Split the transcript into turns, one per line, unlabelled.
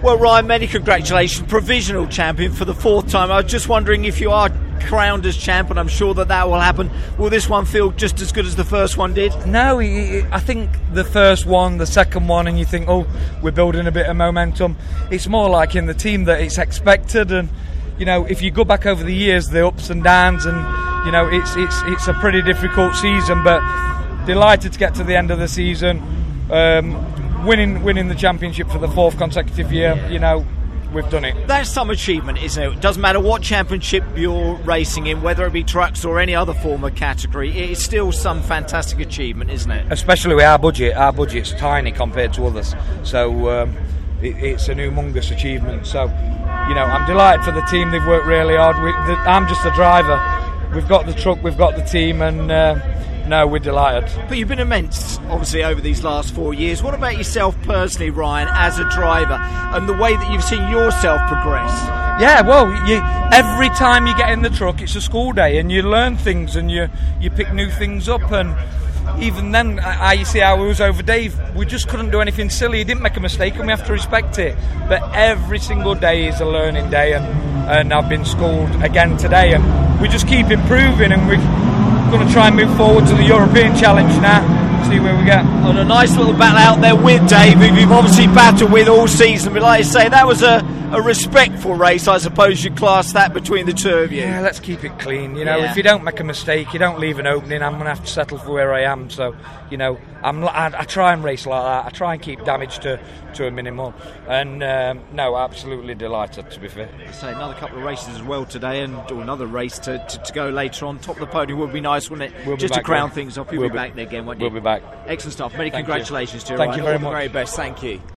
Well, Ryan, many congratulations. Provisional champion for the fourth time. I was just wondering if you are crowned as champion. I'm sure that that will happen. Will this one feel just as good as the first one did?
No, I think the first one, the second one, and you think, oh, we're building a bit of momentum. It's more like in the team that it's expected, and you know, if you go back over the years, the ups and downs, and you know, it's it's it's a pretty difficult season, but delighted to get to the end of the season. Um, winning winning the championship for the fourth consecutive year, you know, we've done it.
That's some achievement, isn't it? It doesn't matter what championship you're racing in, whether it be trucks or any other form of category, it's still some fantastic achievement, isn't it?
Especially with our budget. Our budget's tiny compared to others, so um, it, it's an humongous achievement. So, you know, I'm delighted for the team. They've worked really hard. We, the, I'm just a driver. We've got the truck, we've got the team, and. Uh, no, we're delighted.
But you've been immense, obviously, over these last four years. What about yourself personally, Ryan, as a driver, and the way that you've seen yourself progress?
Yeah, well, you, every time you get in the truck, it's a school day, and you learn things, and you you pick new things up, and even then, I, you see how it was over Dave. We just couldn't do anything silly. He didn't make a mistake, and we have to respect it. But every single day is a learning day, and, and I've been schooled again today, and we just keep improving, and we're going to try and move forward to the European Challenge now. See where we get.
On a nice little battle out there with Dave, who you've obviously battled with all season. But like I say, that was a, a respectful race, I suppose you'd class that between the two of you.
Yeah, let's keep it clean. You know, yeah. if you don't make a mistake, you don't leave an opening. I'm going to have to settle for where I am. So, you know, I'm, I, I try and race like that. I try and keep damage to, to a minimum. And um, no, absolutely delighted to be fair.
I say another couple of races as well today, and or another race to, to, to, go later on. Top of the podium would be nice, wouldn't it?
We'll
Just to crown
then.
things off. You'll
we'll
be, back there again, won't
you?
We'll
be back.
Excellent stuff. Many
Thank
congratulations
you.
to you.
Thank you very
All
much.
The very best. Thank you.